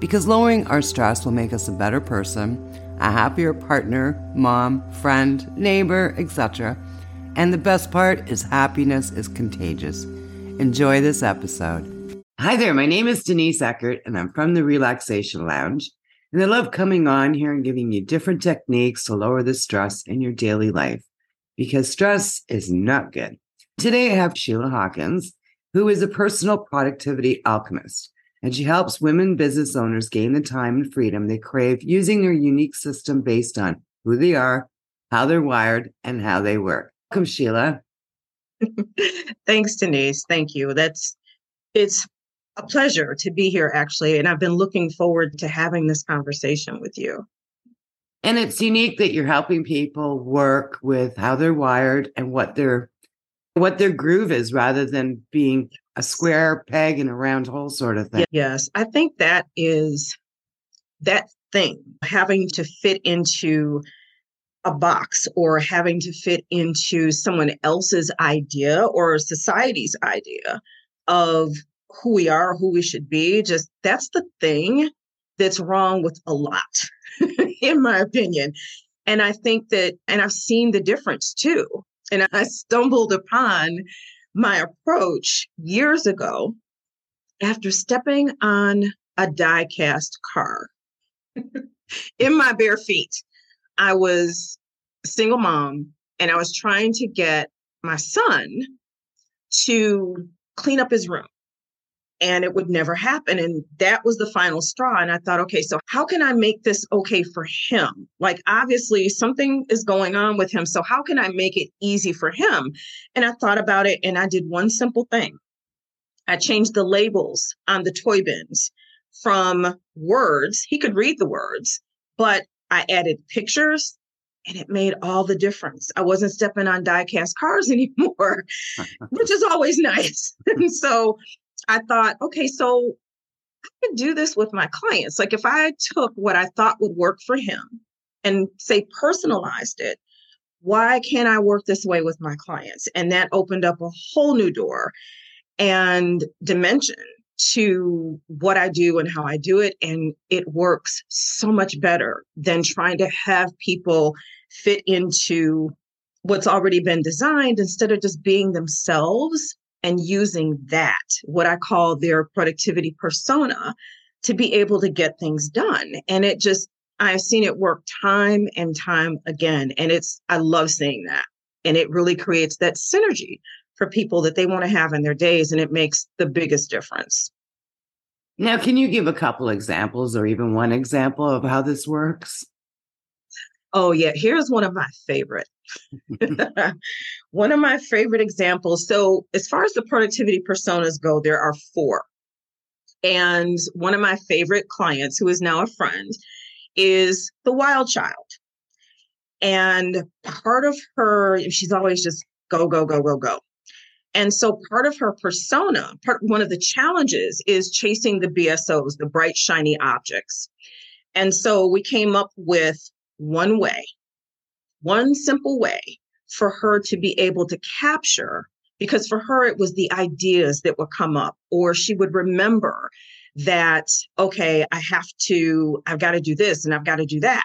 because lowering our stress will make us a better person, a happier partner, mom, friend, neighbor, etc. And the best part is happiness is contagious. Enjoy this episode. Hi there, my name is Denise Eckert, and I'm from the Relaxation Lounge. And I love coming on here and giving you different techniques to lower the stress in your daily life because stress is not good. Today I have Sheila Hawkins, who is a personal productivity alchemist and she helps women business owners gain the time and freedom they crave using their unique system based on who they are, how they're wired, and how they work. Welcome, Sheila. Thanks, Denise. Thank you. That's it's a pleasure to be here, actually. And I've been looking forward to having this conversation with you. And it's unique that you're helping people work with how they're wired and what their what their groove is rather than being a square peg in a round hole sort of thing. Yes, I think that is that thing having to fit into a box or having to fit into someone else's idea or society's idea of who we are, who we should be. Just that's the thing that's wrong with a lot, in my opinion. And I think that, and I've seen the difference too. And I stumbled upon my approach years ago after stepping on a die cast car in my bare feet. I was a single mom and I was trying to get my son to clean up his room and it would never happen. And that was the final straw. And I thought, okay, so how can I make this okay for him? Like, obviously, something is going on with him. So, how can I make it easy for him? And I thought about it and I did one simple thing I changed the labels on the toy bins from words, he could read the words, but I added pictures and it made all the difference. I wasn't stepping on die cast cars anymore, which is always nice. and so I thought, okay, so I could do this with my clients. Like if I took what I thought would work for him and say personalized it, why can't I work this way with my clients? And that opened up a whole new door and dimension to what I do and how I do it. And it works so much better than trying to have people fit into what's already been designed instead of just being themselves and using that, what I call their productivity persona, to be able to get things done. And it just, I've seen it work time and time again. And it's, I love seeing that. And it really creates that synergy for people that they want to have in their days. And it makes the biggest difference. Now, can you give a couple examples or even one example of how this works? Oh, yeah. Here's one of my favorite. one of my favorite examples. So, as far as the productivity personas go, there are four. And one of my favorite clients, who is now a friend, is the wild child. And part of her, she's always just go, go, go, go, go. And so part of her persona, part one of the challenges is chasing the BSOs, the bright, shiny objects. And so we came up with one way, one simple way for her to be able to capture, because for her, it was the ideas that would come up, or she would remember that, okay, I have to, I've got to do this and I've got to do that.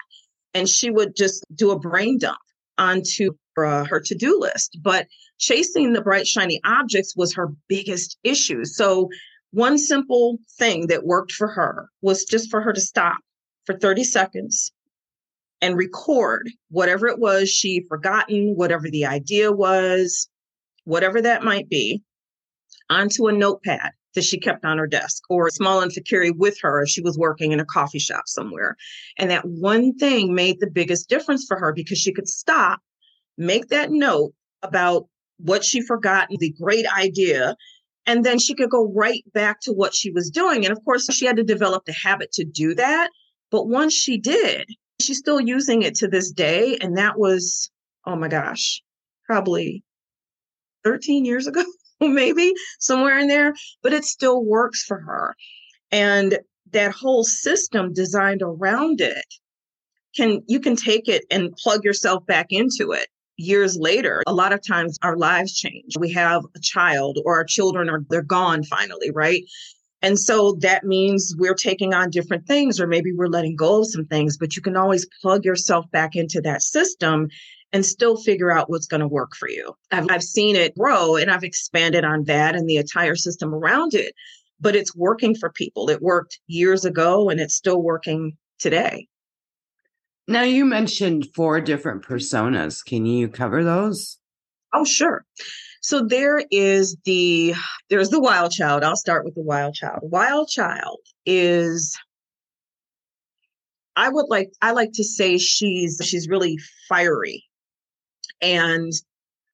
And she would just do a brain dump onto uh, her to do list. But chasing the bright, shiny objects was her biggest issue. So, one simple thing that worked for her was just for her to stop for 30 seconds and record whatever it was she forgotten, whatever the idea was, whatever that might be, onto a notepad that she kept on her desk or small and to carry with her if she was working in a coffee shop somewhere. And that one thing made the biggest difference for her because she could stop, make that note about what she forgotten, the great idea, and then she could go right back to what she was doing. And of course, she had to develop the habit to do that But once she did, she's still using it to this day. And that was, oh my gosh, probably 13 years ago, maybe somewhere in there, but it still works for her. And that whole system designed around it can you can take it and plug yourself back into it years later a lot of times our lives change we have a child or our children are they're gone finally right and so that means we're taking on different things or maybe we're letting go of some things but you can always plug yourself back into that system and still figure out what's going to work for you I've, I've seen it grow and i've expanded on that and the entire system around it but it's working for people it worked years ago and it's still working today now, you mentioned four different personas. Can you cover those? Oh, sure. So there is the there's the wild child. I'll start with the wild child. Wild child is I would like I like to say she's she's really fiery. And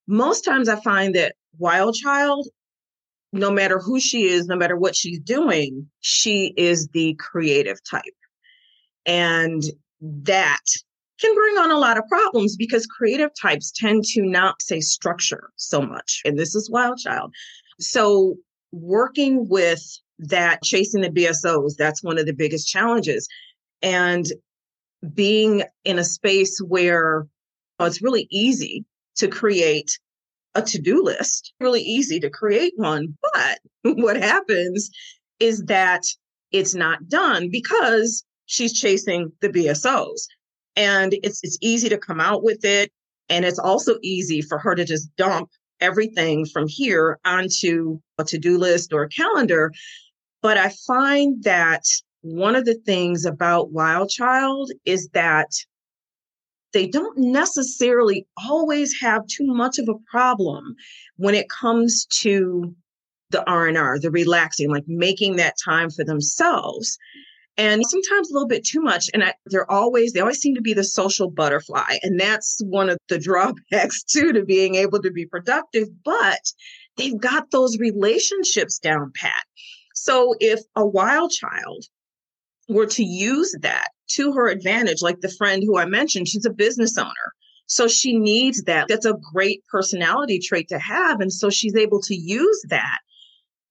most times I find that wild child no matter who she is, no matter what she's doing, she is the creative type. And that can bring on a lot of problems because creative types tend to not say structure so much. And this is wild child. So working with that, chasing the BSOs, that's one of the biggest challenges. And being in a space where well, it's really easy to create a to-do list, really easy to create one. But what happens is that it's not done because she's chasing the BSOs. And it's it's easy to come out with it. And it's also easy for her to just dump everything from here onto a to-do list or a calendar. But I find that one of the things about Wild Child is that they don't necessarily always have too much of a problem when it comes to the R&R, the relaxing, like making that time for themselves and sometimes a little bit too much. And I, they're always, they always seem to be the social butterfly. And that's one of the drawbacks too to being able to be productive. But they've got those relationships down pat. So if a wild child were to use that to her advantage, like the friend who I mentioned, she's a business owner. So she needs that. That's a great personality trait to have. And so she's able to use that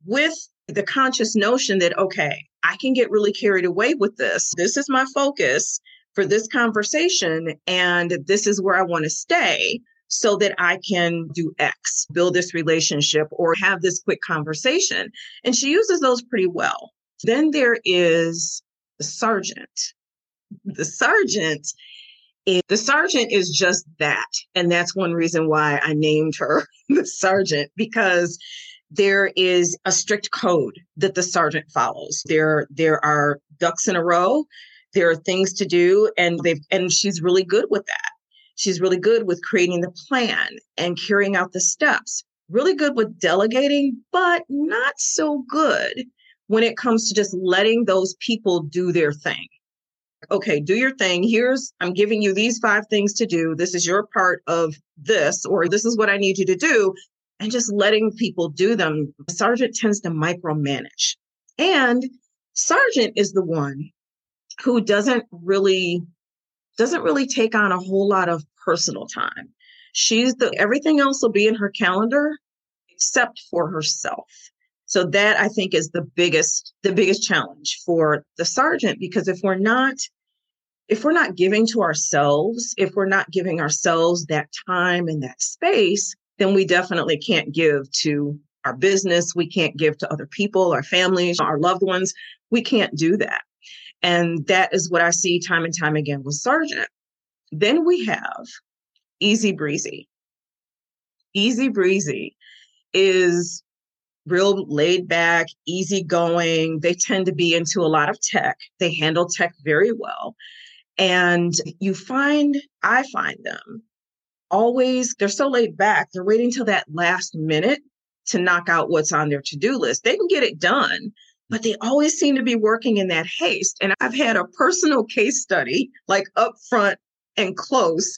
with the conscious notion that, okay, I can get really carried away with this. This is my focus for this conversation, and this is where I want to stay so that I can do X, build this relationship, or have this quick conversation. And she uses those pretty well. Then there is the sergeant. The sergeant is, the sergeant is just that. And that's one reason why I named her the sergeant because there is a strict code that the sergeant follows. There, there are ducks in a row. There are things to do, and they've and she's really good with that. She's really good with creating the plan and carrying out the steps. Really good with delegating, but not so good when it comes to just letting those people do their thing. Okay, do your thing. Here's, I'm giving you these five things to do. This is your part of this, or this is what I need you to do and just letting people do them. Sergeant tends to micromanage. And Sergeant is the one who doesn't really doesn't really take on a whole lot of personal time. She's the everything else will be in her calendar except for herself. So that I think is the biggest the biggest challenge for the sergeant because if we're not if we're not giving to ourselves, if we're not giving ourselves that time and that space, then we definitely can't give to our business. We can't give to other people, our families, our loved ones. We can't do that. And that is what I see time and time again with Sergeant. Then we have Easy Breezy. Easy Breezy is real laid back, easy going. They tend to be into a lot of tech. They handle tech very well. And you find, I find them always, they're so laid back, they're waiting till that last minute to knock out what's on their to do list. They can get it done, but they always seem to be working in that haste. And I've had a personal case study, like up front and close,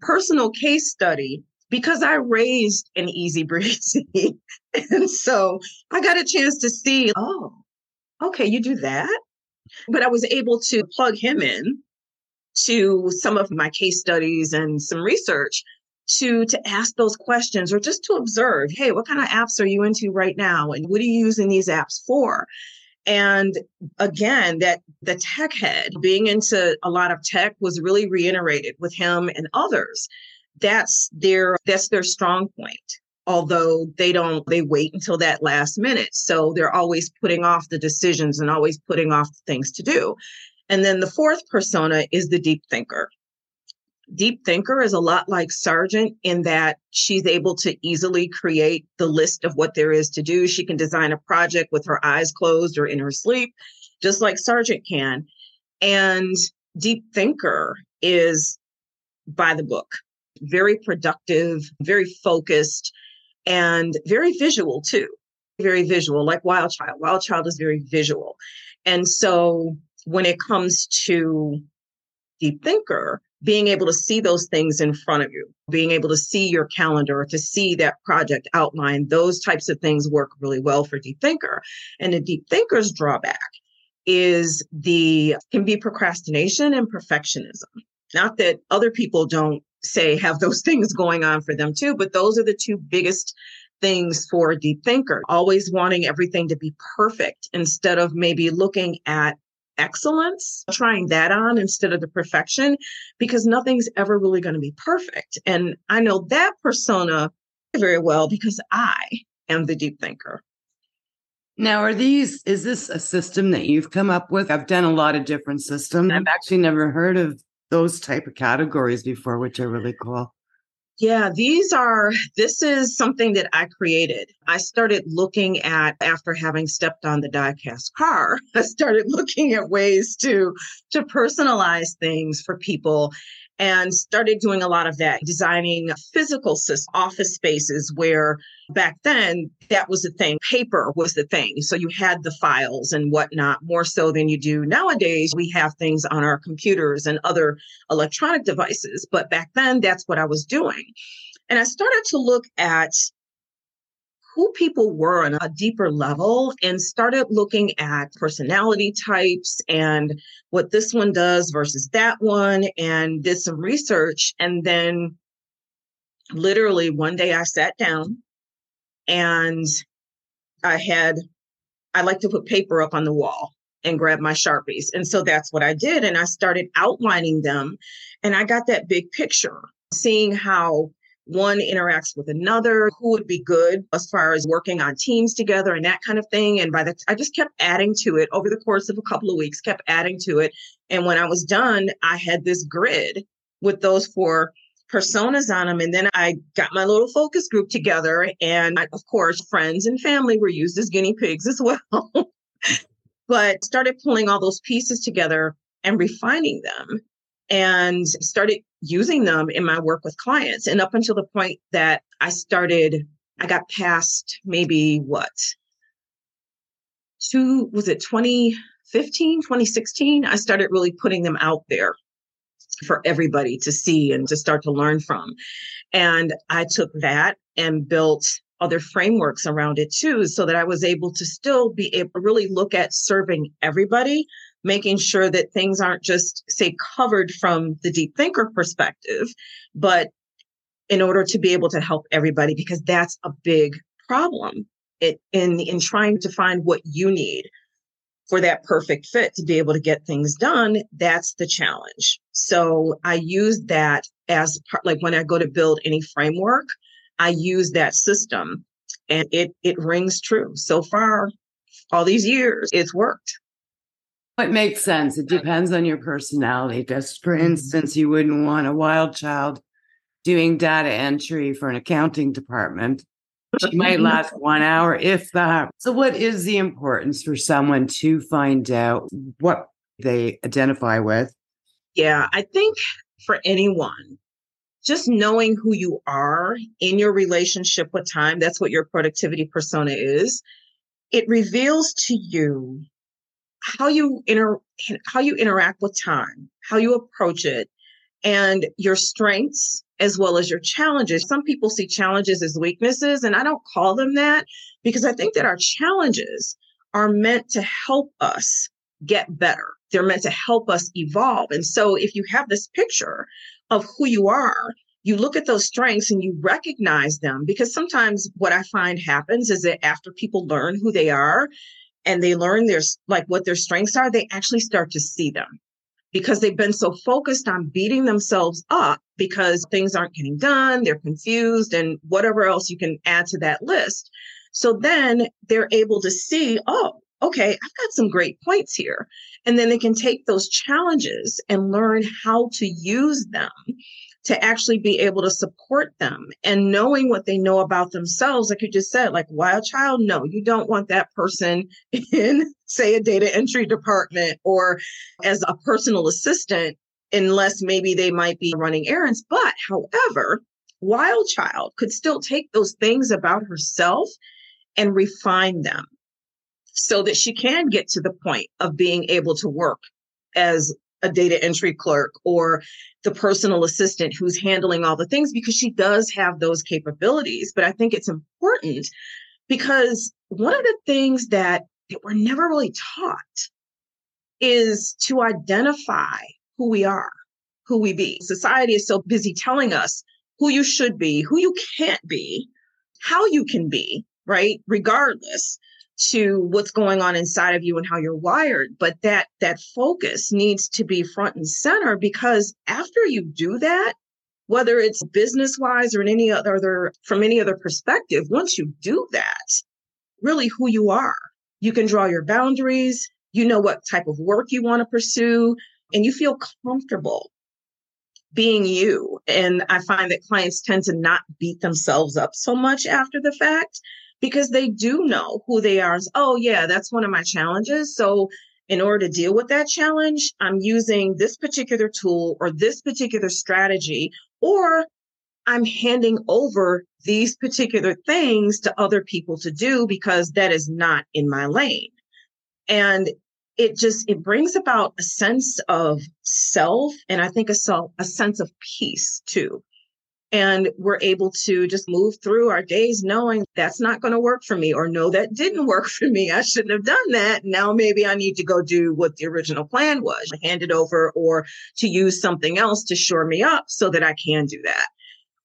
personal case study because I raised an easy breezy. and so I got a chance to see, oh, okay, you do that. But I was able to plug him in to some of my case studies and some research to to ask those questions or just to observe hey what kind of apps are you into right now? And what are you using these apps for? And again that the tech head being into a lot of tech was really reiterated with him and others. That's their that's their strong point although they don't they wait until that last minute. So they're always putting off the decisions and always putting off things to do. And then the fourth persona is the deep thinker deep thinker is a lot like Sergeant in that she's able to easily create the list of what there is to do. She can design a project with her eyes closed or in her sleep, just like Sergeant can. And deep thinker is by the book, very productive, very focused, and very visual too. Very visual, like Wild Child. Wild Child is very visual. And so when it comes to deep thinker, being able to see those things in front of you, being able to see your calendar, to see that project outline, those types of things work really well for deep thinker. And the deep thinker's drawback is the can be procrastination and perfectionism. Not that other people don't say have those things going on for them too, but those are the two biggest things for a deep thinker. Always wanting everything to be perfect instead of maybe looking at excellence, trying that on instead of the perfection, because nothing's ever really going to be perfect. And I know that persona very well because I am the deep thinker. Now, are these, is this a system that you've come up with? I've done a lot of different systems. I've actually never heard of those type of categories before, which are really cool. Yeah, these are, this is something that I created. I started looking at, after having stepped on the diecast car, I started looking at ways to, to personalize things for people and started doing a lot of that, designing physical office spaces where back then that was the thing. Paper was the thing. So you had the files and whatnot more so than you do nowadays. We have things on our computers and other electronic devices. But back then, that's what I was doing. And I started to look at who people were on a deeper level and started looking at personality types and what this one does versus that one and did some research. And then literally one day I sat down and I had, I like to put paper up on the wall and grab my Sharpies. And so that's what I did. And I started outlining them and I got that big picture, seeing how one interacts with another, who would be good as far as working on teams together and that kind of thing. And by the I just kept adding to it over the course of a couple of weeks, kept adding to it. And when I was done, I had this grid with those four personas on them. And then I got my little focus group together. And I, of course, friends and family were used as guinea pigs as well. but started pulling all those pieces together and refining them and started using them in my work with clients. And up until the point that I started, I got past maybe what? Two, was it 2015, 2016? I started really putting them out there for everybody to see and to start to learn from. And I took that and built other frameworks around it too, so that I was able to still be able to really look at serving everybody making sure that things aren't just, say, covered from the deep thinker perspective, but in order to be able to help everybody, because that's a big problem it, in, in trying to find what you need for that perfect fit to be able to get things done. That's the challenge. So I use that as part, like when I go to build any framework, I use that system and it, it rings true. So far, all these years, it's worked. It makes sense. It depends on your personality. Just for mm-hmm. instance, you wouldn't want a wild child doing data entry for an accounting department. She might last one hour, if that. So, what is the importance for someone to find out what they identify with? Yeah, I think for anyone, just knowing who you are in your relationship with time, that's what your productivity persona is. It reveals to you how you inter how you interact with time, how you approach it, and your strengths as well as your challenges. Some people see challenges as weaknesses, and I don't call them that because I think that our challenges are meant to help us get better. They're meant to help us evolve. And so if you have this picture of who you are, you look at those strengths and you recognize them because sometimes what I find happens is that after people learn who they are and they learn their like what their strengths are, they actually start to see them because they've been so focused on beating themselves up because things aren't getting done, they're confused, and whatever else you can add to that list. So then they're able to see, oh, okay, I've got some great points here. And then they can take those challenges and learn how to use them to actually be able to support them. And knowing what they know about themselves like you just said like wild child no you don't want that person in say a data entry department or as a personal assistant unless maybe they might be running errands. But however wild child could still take those things about herself and refine them so that she can get to the point of being able to work as a data entry clerk or the personal assistant who's handling all the things because she does have those capabilities. But I think it's important because one of the things that, that we're never really taught is to identify who we are, who we be. Society is so busy telling us who you should be, who you can't be, how you can be, right? Regardless to what's going on inside of you and how you're wired but that that focus needs to be front and center because after you do that whether it's business wise or in any other from any other perspective once you do that really who you are. You can draw your boundaries you know what type of work you want to pursue and you feel comfortable being you. And i find that clients tend to not beat themselves up so much after the fact because they do know who they are. Oh, yeah, that's one of my challenges. So, in order to deal with that challenge, I'm using this particular tool or this particular strategy, or I'm handing over these particular things to other people to do because that is not in my lane. And it just it brings about a sense of self and I think a self a sense of peace too and we're able to just move through our days knowing that's not going to work for me or no that didn't work for me. I shouldn't have done that. Now maybe i need to go do what the original plan was hand it over or to use something else to shore me up so that i can do that.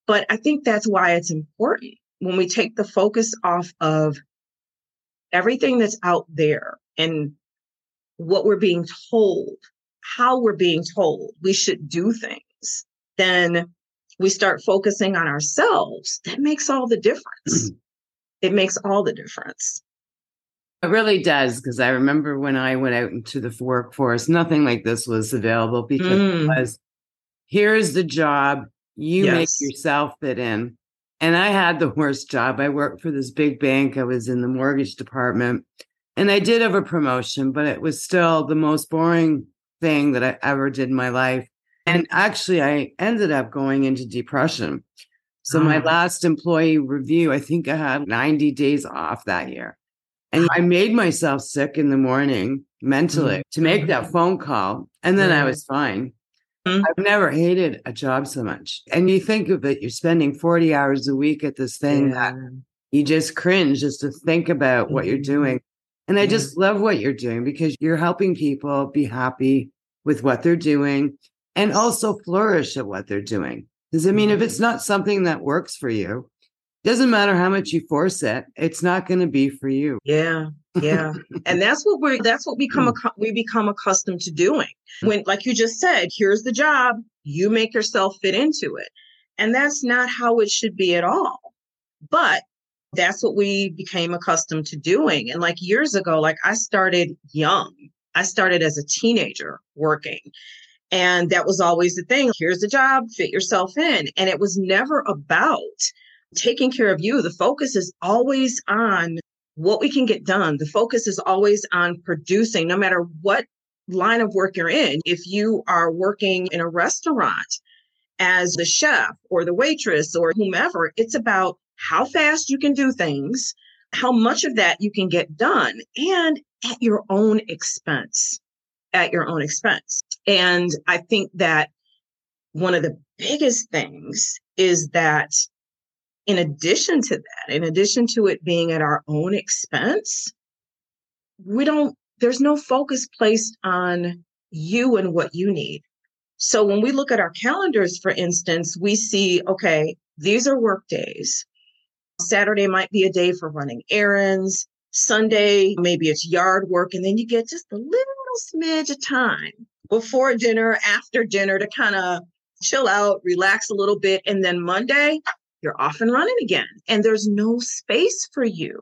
But i think that's why it's important when we take the focus off of everything that's out there and what we're being told how we're being told we should do things then we start focusing on ourselves, that makes all the difference. Mm-hmm. it makes all the difference. It really does. Because I remember when I went out into the workforce, nothing like this was available because mm. it was here's the job, you yes. make yourself fit in. And I had the worst job. I worked for this big bank, I was in the mortgage department. And I did have a promotion, but it was still the most boring thing that I ever did in my life. And actually, I ended up going into depression. So, my ah. last employee review, I think I had 90 days off that year. And I made myself sick in the morning mentally mm-hmm. to make that phone call. And then I was fine. Mm-hmm. I've never hated a job so much. And you think of it, you're spending 40 hours a week at this thing that you just cringe just to think about mm-hmm. what you're mm-hmm. doing. And I just love what you're doing because you're helping people be happy with what they're doing and also flourish at what they're doing. Because I mean, if it's mm-hmm. not something that works for you, doesn't matter how much you force it, it's not going to be for you. Yeah. Yeah. and that's what we're that's what we become mm. we become accustomed to doing. When like you just said, here's the job, you make yourself fit into it. And that's not how it should be at all. But that's what we became accustomed to doing. And like years ago, like I started young. I started as a teenager working. And that was always the thing. Here's the job, fit yourself in. And it was never about taking care of you. The focus is always on what we can get done. The focus is always on producing, no matter what line of work you're in. If you are working in a restaurant as the chef or the waitress or whomever, it's about how fast you can do things, how much of that you can get done, and at your own expense. At your own expense. And I think that one of the biggest things is that in addition to that, in addition to it being at our own expense, we don't there's no focus placed on you and what you need. So when we look at our calendars, for instance, we see, okay, these are work days. Saturday might be a day for running errands. Sunday, maybe it's yard work. And then you get just a little smidge of time before dinner, after dinner to kind of chill out, relax a little bit. And then Monday, you're off and running again. And there's no space for you.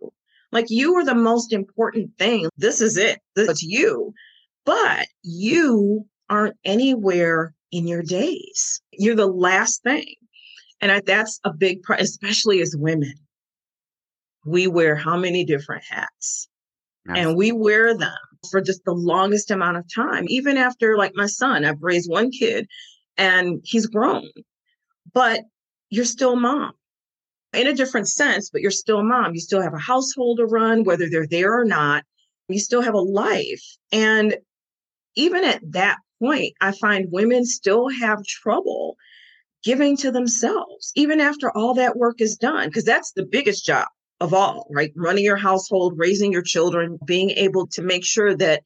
Like you are the most important thing. This is it. Is you. But you aren't anywhere in your days. You're the last thing. And that's a big part, especially as women. We wear how many different hats? And we wear them for just the longest amount of time. Even after, like my son, I've raised one kid and he's grown, but you're still mom in a different sense, but you're still mom. You still have a household to run, whether they're there or not. You still have a life. And even at that point, I find women still have trouble giving to themselves, even after all that work is done, because that's the biggest job of all, right? Running your household, raising your children, being able to make sure that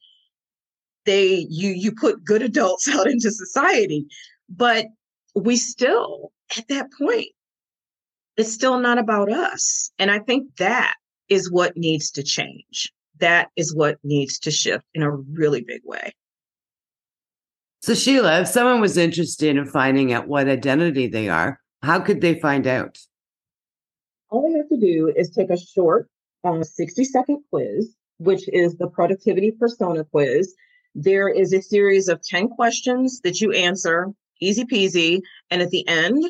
they you you put good adults out into society. But we still at that point, it's still not about us. And I think that is what needs to change. That is what needs to shift in a really big way. So, Sheila, if someone was interested in finding out what identity they are, how could they find out? All they have to do is take a short uh, 60 second quiz, which is the productivity persona quiz. There is a series of 10 questions that you answer, easy peasy. And at the end,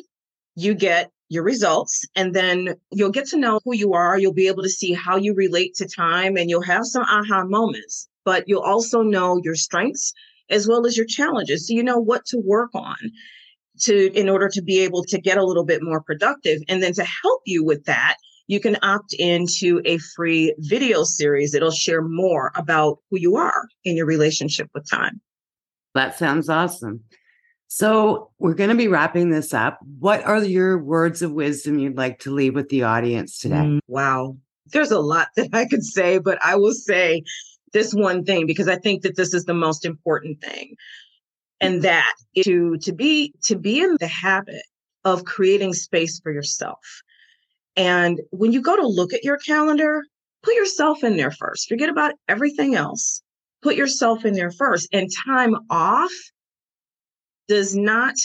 you get your results and then you'll get to know who you are. You'll be able to see how you relate to time and you'll have some aha moments, but you'll also know your strengths as well as your challenges. So you know what to work on to in order to be able to get a little bit more productive. And then to help you with that, you can opt into a free video series. It'll share more about who you are in your relationship with time. That sounds awesome. So, we're going to be wrapping this up. What are your words of wisdom you'd like to leave with the audience today? Mm, wow. There's a lot that I could say, but I will say this one thing because I think that this is the most important thing. And that to to be to be in the habit of creating space for yourself. And when you go to look at your calendar, put yourself in there first. Forget about everything else. Put yourself in there first. And time off does not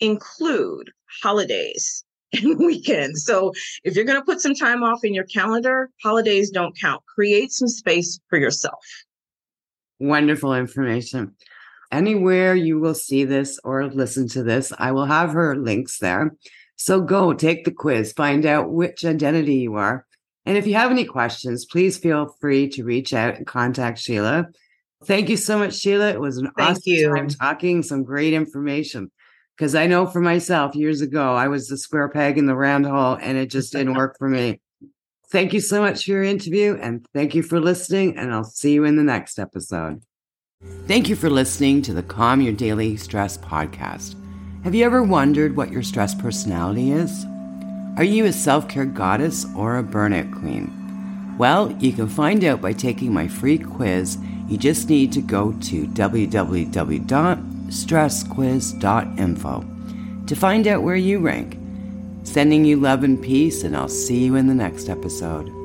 include holidays and weekends. So if you're going to put some time off in your calendar, holidays don't count. Create some space for yourself. Wonderful information. Anywhere you will see this or listen to this, I will have her links there. So go take the quiz, find out which identity you are. And if you have any questions, please feel free to reach out and contact Sheila. Thank you so much, Sheila. It was an Thank awesome you. time talking, some great information. Because I know for myself, years ago, I was the square peg in the round hole and it just didn't work for me. Thank you so much for your interview and thank you for listening. And I'll see you in the next episode. Thank you for listening to the Calm Your Daily Stress podcast. Have you ever wondered what your stress personality is? Are you a self care goddess or a burnout queen? Well, you can find out by taking my free quiz. You just need to go to www.stressquiz.info to find out where you rank. Sending you love and peace, and I'll see you in the next episode.